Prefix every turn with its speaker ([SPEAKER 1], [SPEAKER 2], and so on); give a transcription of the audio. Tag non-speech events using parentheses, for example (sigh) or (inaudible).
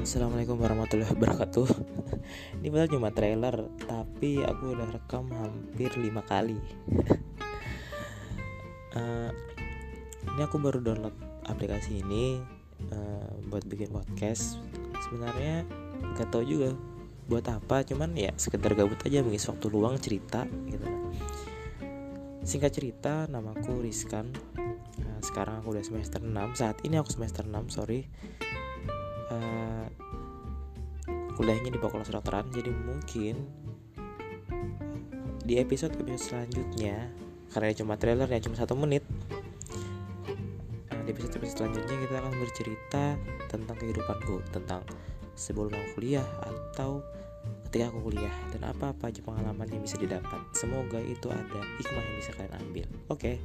[SPEAKER 1] Assalamualaikum warahmatullahi wabarakatuh. (laughs) Ini padahal cuma trailer Tapi aku udah rekam hampir lima kali. Uh, (laughs) Ini aku baru download aplikasi ini uh, Buat bikin podcast. Sebenarnya gak tau juga Buat apa Cuman ya sekedar gabut aja Mengisi waktu luang cerita gitu. Singkat cerita Namaku Rizkan. Uh, Sekarang aku udah semester 6 Saat ini aku semester 6 sorry uh, kuliahnya di Fakultas Kedokteran jadi mungkin di episode episode selanjutnya karena cuma trailer ya cuma satu menit nah, di episode episode selanjutnya kita akan bercerita tentang kehidupanku tentang sebelum aku kuliah atau ketika aku kuliah dan apa-apa aja pengalaman yang bisa didapat semoga itu ada hikmah yang bisa kalian ambil oke okay.